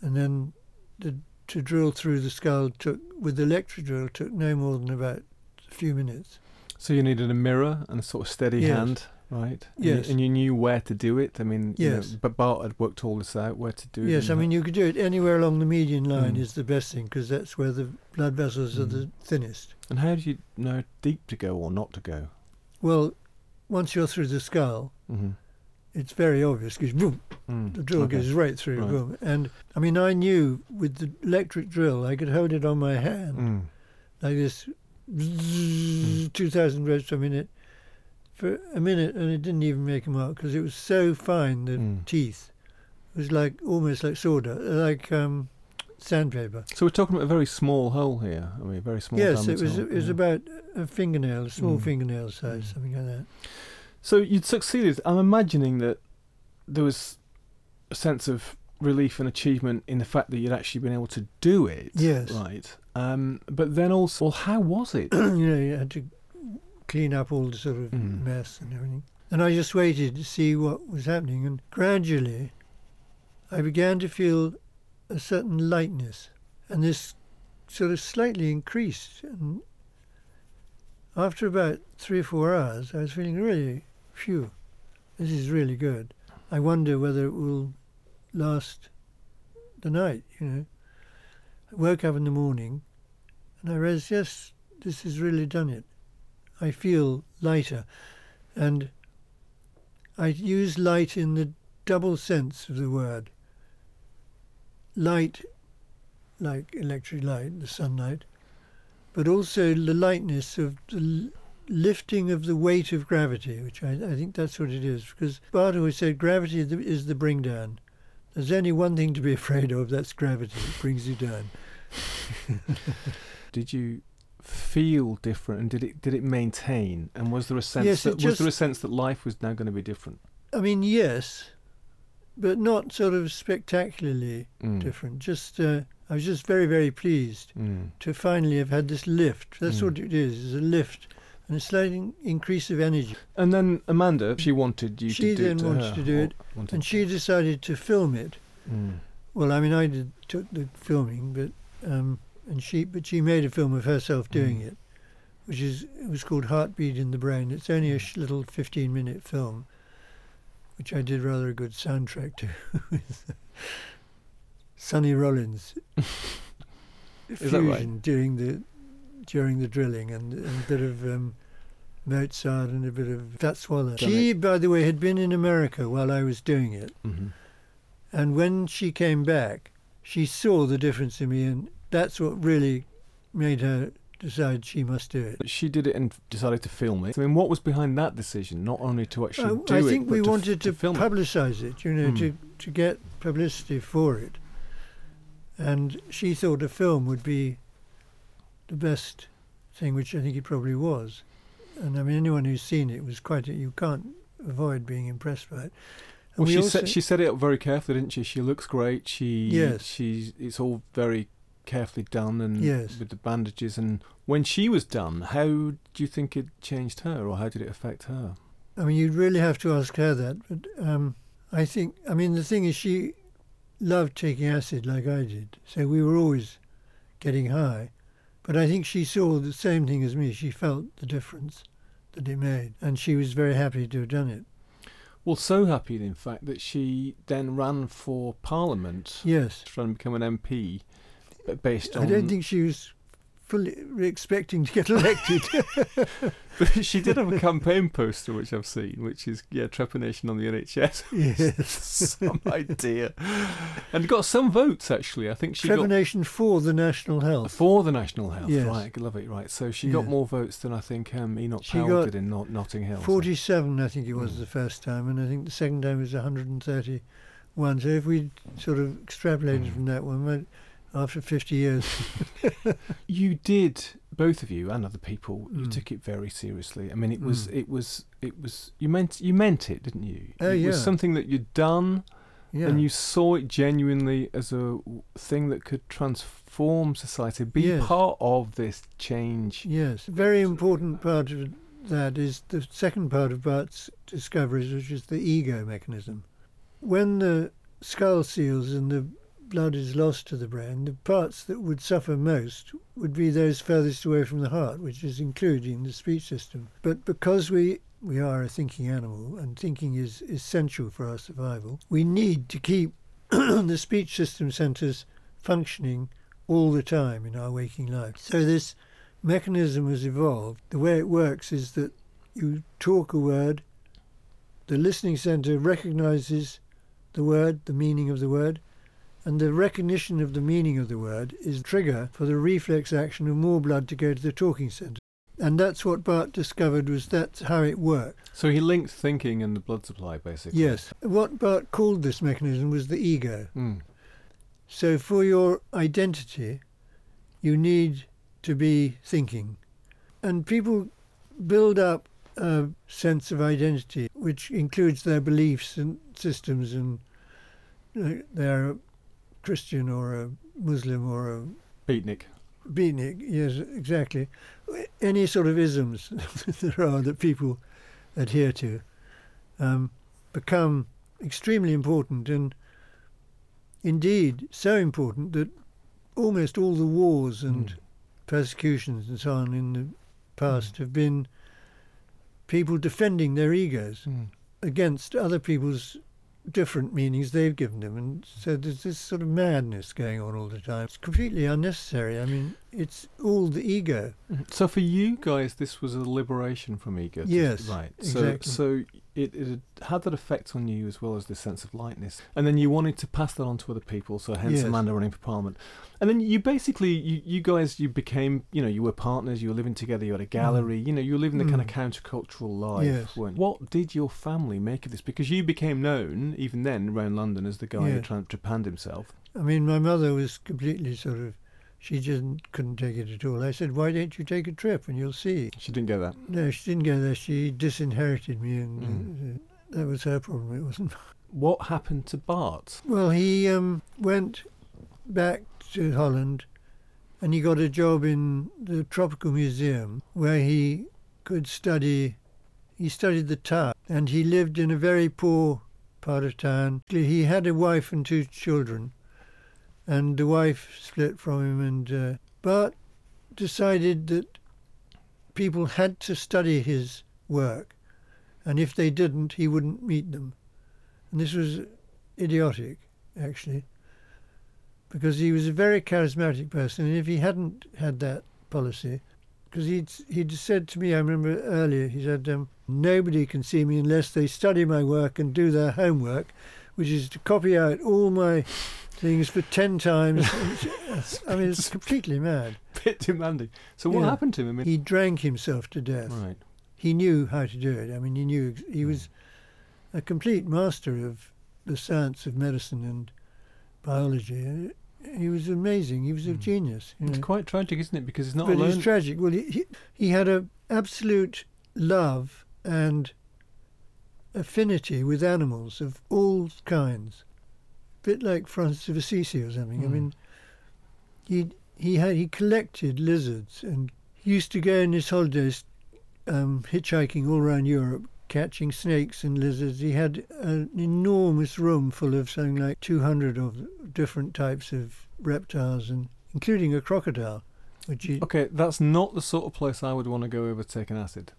And then the, to drill through the skull took, with the electric drill, took no more than about a few minutes. So you needed a mirror and a sort of steady Yes. hand, right? And you- Yes. And you knew where to do it. I mean, you know, Yes. but Bart had worked all this out, where to do it. Yes, I mean, you could do it anywhere along the median line Mm. is the best thing because that's where the blood vessels are Mm. the thinnest. And how do you know deep to go or not to go? Well, once you're through the skull, Mm-hmm. it's very obvious because boom, Mm. the drill okay. goes right through, Right. boom. And I mean, I knew with the electric drill, I could hold it on my hand Mm. like this, 2,000 reps per minute for a minute, and it didn't even make a mark because it was so fine, the Mm. teeth. It was like almost like sawdust, like um, sandpaper. So we're talking about a very small hole here. I mean, a very small. yes, it was. hole, It was yeah. about a fingernail, a small Mm. fingernail size, Mm. something like that. So you'd succeeded. I'm imagining that there was a sense of relief and achievement in the fact that you'd actually been able to do it. Yes. Right. Um, but then also, well, how was it? you know, you had to clean up all the sort of Mm. mess and everything. And I just waited to see what was happening, and gradually, I began to feel a certain lightness, and this sort of slightly increased. And after about three or four hours, I was feeling really, phew, this is really good. I wonder whether it will last the night. You know, I woke up in the morning, and I realized, yes, this has really done it. I feel lighter. And I use light in the double sense of the word. Light, like electric light, the sunlight, but also the lightness of the lifting of the weight of gravity, which I, I think that's what it is. Because Bart always said gravity is the, is the bring down. There's only one thing to be afraid of, that's gravity. It brings you down. Did you feel different, and did it did it maintain? And was there a sense Yes, that it was there a sense that life was now going to be different? I mean, yes, but not sort of spectacularly Mm. different. Just uh, I was just very, very pleased Mm. to finally have had this lift. That's Mm. what it is, is a lift and a slight in- increase of energy. And then Amanda, she wanted you She to do then it to wanted her, to do it, wanted And she decided to film it. Mm. Well, I mean, I did took the filming, but um, and she but she made a film of herself doing Mm. it, which is it was called Heartbeat in the Brain. It's only a sh- little fifteen-minute film, which I did rather a good soundtrack to. with Sonny Rollins Is that right? fusion during the during the drilling and, and a bit of um, Mozart and a bit of Fats Waller. Done She, by the way, had been in America while I was doing it. hmm And when she came back, she saw the difference in me, and that's what really made her decide she must do it. She did it and decided to film it. I mean, what was behind that decision? Not only to actually I, do I it, think but we to, f- wanted to, film it. publicise it, you know, Hmm. to, to get publicity for it. And she thought a film would be the best thing, which I think it probably was. And I mean, anyone who's seen it was quite, a, you can't avoid being impressed by it. And Well, we she also- set she set it up very carefully, didn't she? She looks great. She Yes. she's it's all very carefully done and Yes. with the bandages. And when she was done, how do you think it changed her, or how did it affect her? I mean, you'd really have to ask her that. But um, I think, I mean, the thing is, she loved taking acid like I did. So we were always getting high. But I think she saw the same thing as me. She felt the difference that it made. And she was very happy to have done it. Well, so happy in fact that she then ran for Parliament Yes. Trying to try and become an MP, based on. I don't think she was fully expecting to get elected. But she did have a campaign poster which I've seen, which is yeah, trepanation on the NHS. yes. some idea, and got some votes actually. I think she got Trepanation for the national health. for the National Health. Yes. Right, love it. Right, so she got more votes than I think um, Enoch She Powell did in Not- Notting Hill. so- 47, I think it was Mm. the first time, and I think the second time was 131. So if we sort of extrapolated Mm. from that one, after 50 years, You did, both of you and other people. You Mm. took it very seriously. I mean, it was, Mm. it was, it was. You meant, you meant it, didn't you? Oh, it yeah. was something that you'd done, yeah, and you saw it genuinely as a thing that could transform society, be Yes. part of this change. yes, very important part of that is the second part of Bart's discoveries, which is the ego mechanism. When the skull seals and the blood is lost to the brain, the parts that would suffer most would be those furthest away from the heart, which is including the speech system. But because we we are a thinking animal and thinking is essential for our survival, we need to keep the speech system centers functioning all the time in our waking life. So this mechanism has evolved. The way it works is that you talk a word, the listening center recognizes the word, the meaning of the word, and the recognition of the meaning of the word is trigger for the reflex action of more blood to go to the talking center. And that's what Bart discovered was that's how it worked. So he linked thinking and the blood supply, basically. Yes. What Bart called this mechanism was the ego. Mm. So for your identity, you need to be thinking. And people build up a sense of identity, which includes their beliefs and systems, and they're a Christian or a Muslim or a Beatnik. beatnik. Yes, exactly. Any sort of isms there are that people adhere to um, become extremely important and indeed so important that almost all the wars and Mm. persecutions and so on in the past have been people defending their egos Mm. against other people's different meanings they've given them. And so there's this sort of madness going on all the time. It's completely unnecessary. I mean, it's all the ego. Mm-hmm. So for you guys, this was a liberation from ego. Yes, right. So exactly. so it, it had that effect on you as well as the sense of lightness, and then you wanted to pass that on to other people. So hence Yes. Amanda running for parliament, and then you basically you, you guys you became you know you were partners. You were living together. You had a gallery. You know you were living the kind of Mm. countercultural life. Yes. weren't you? What did your family make of this? Because you became known even then around London as the guy who Yes. tra- trepanned himself. I mean, my mother was completely sort of, she just couldn't take it at all. I said, why don't you take a trip and you'll see. She didn't get that. No, she didn't go there. She disinherited me, and Mm. uh, that was her problem. It wasn't. What happened to Bart? Well, he um, went back to Holland, and he got a job in the Tropical Museum, where he could study. He studied the tar, and he lived in a very poor part of town. He had a wife and two children, and the wife split from him, and uh, Bart decided that people had to study his work, and if they didn't, he wouldn't meet them. And this was idiotic, actually, because he was a very charismatic person, and if he hadn't had that policy, because he'd he'd said to me, I remember earlier, he said, um, "Nobody can see me unless they study my work and do their homework, which is to copy out all my things for ten times." I mean, it's completely mad. Bit demanding. So what Yeah. happened to him? I mean, He drank himself to death. right. He knew how to do it. I mean, he knew ex- he was a complete master of the science of medicine and biology. He was amazing. He was a Mm. genius. you It's know. quite tragic, isn't it? Because it's not but alone. it's tragic. Well, he, he he had a absolute love and affinity with animals of all kinds, A bit like Francis of Assisi or something. I Mm. mean, he he had he collected lizards and he used to go on his holidays um, hitchhiking all around Europe, catching snakes and lizards. He had an enormous room full of something like 200 of different types of reptiles, and including a crocodile, which he Okay, that's not the sort of place I would want to go over to take an acid.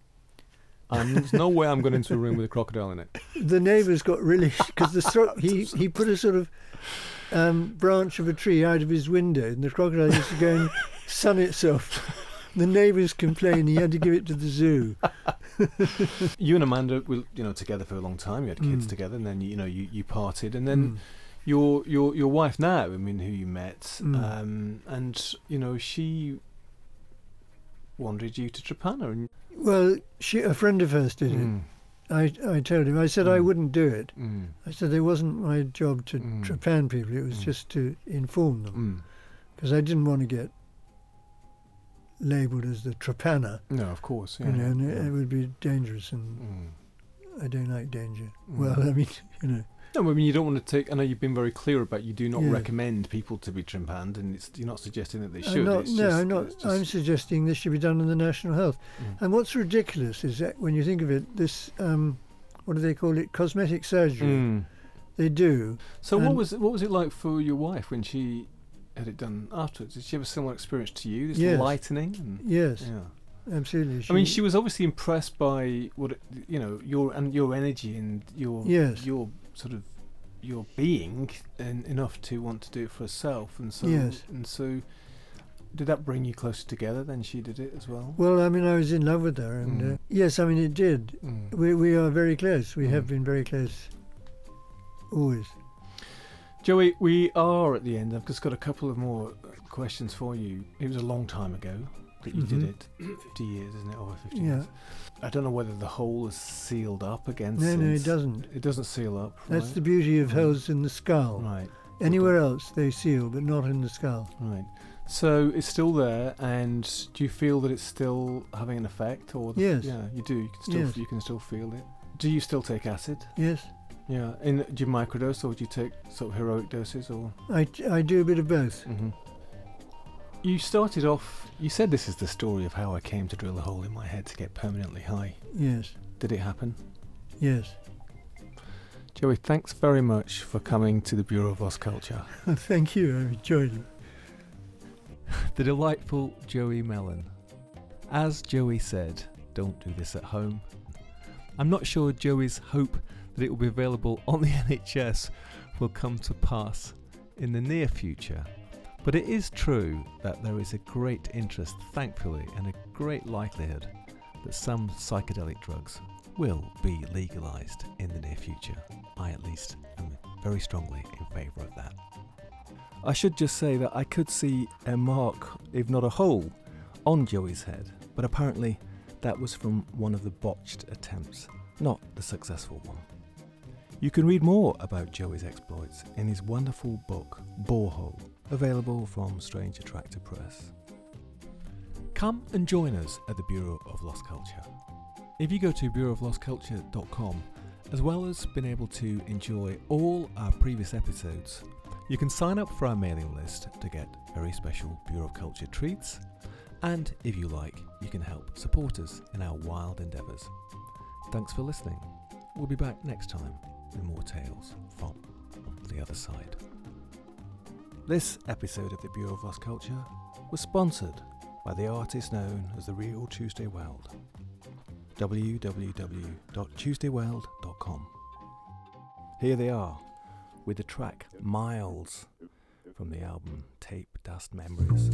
And there's no way I'm going into a room with a crocodile in it. the neighbours got really because the stro- he he put a sort of um, branch of a tree out of his window, and the crocodile used to go and sun itself. The neighbours complained he had to give it to the zoo. You and Amanda were, you know, together for a long time. You had kids Mm. together, and then you know you, you parted, and then Mm. your your your wife now. I mean, who you met, Mm. um, and you know she wanted you to Trapana, and Well, she, a friend of hers did Mm, it. I, I told him. I said I Mm. wouldn't do it. mm, I said it wasn't my job to Mm. trepan people. It was Mm. just to inform them mm. because I didn't want to get labelled as the trepanner. No, of course, yeah. you know, and it, yeah. it would be dangerous, and Mm. I don't like danger. Mm. Well, I mean, you know, No, I mean you don't want to take. I know you've been very clear about you do not Yeah. recommend people to be trepanned, and it's, you're not suggesting that they I'm should. not, no, just, I'm not. just- I'm suggesting this should be done in the National Health. Mm. And what's ridiculous is that when you think of it, this um, what do they call it? Cosmetic surgery. Mm. They do. So what was it, what was it like for your wife when she had it done afterwards? Did she have a similar experience to you? This Yes. lightening. And, Yes, Yeah. absolutely. I mean, she was obviously impressed by what it, you know your and your energy and your Yes. your sort of your being and enough to want to do it for herself, and so Yes. and so. Did that bring you closer together than she did it as well? Well, I mean, I was in love with her, and Mm. uh, yes, I mean, it did. Mm. We we are very close. We have Mm. been very close. Always. Joey, we are at the end. I've just got a couple of more questions for you. It was a long time ago that you did Mhm. it. 50 years, isn't it? Over 50 Yeah. years. I don't know whether the hole is sealed up against. No, no, it doesn't. It doesn't seal up. That's right? the beauty of Right. holes in the skull. Right, Anywhere else they seal, but not in the skull. right. So it's still there, and do you feel that it's still having an effect, or the, Yes. yeah, you do. You can still Yes. you can still feel it. Do you still take acid? Yes, Yeah. In do you microdose, or do you take sort of heroic doses, or? I, I do a bit of both. hmm You started off. You said this is the story of how I came to drill a hole in my head to get permanently high. Yes, Did it happen? yes. Joey, thanks very much for coming to the Bureau of Lost Culture. Thank you. I've enjoyed it. The delightful Joey Mellen. As Joey said, don't do this at home. I'm not sure Joey's hope that it will be available on the NHS will come to pass in the near future. But it is true that there is a great interest, thankfully, and a great likelihood that some psychedelic drugs will be legalised in the near future. I, at least, am very strongly in favour of that. I should just say that I could see a mark, if not a hole, on Joey's head, but apparently that was from one of the botched attempts, not the successful one. You can read more about Joey's exploits in his wonderful book, Borehole, available from Strange Attractor Press. Come and join us at the Bureau of Lost Culture. If you go to bureauoflostculture.com, as well as being able to enjoy all our previous episodes, you can sign up for our mailing list to get very special Bureau of Culture treats, and if you like, you can help support us in our wild endeavours. Thanks for listening. We'll be back next time with more tales from the other side. This episode of the Bureau of Lost Culture was sponsored by the artist known as the Real Tuesday Weld. www.tuesdayweld.com. Here they are with the track Miles from the album Tape Dust Memories.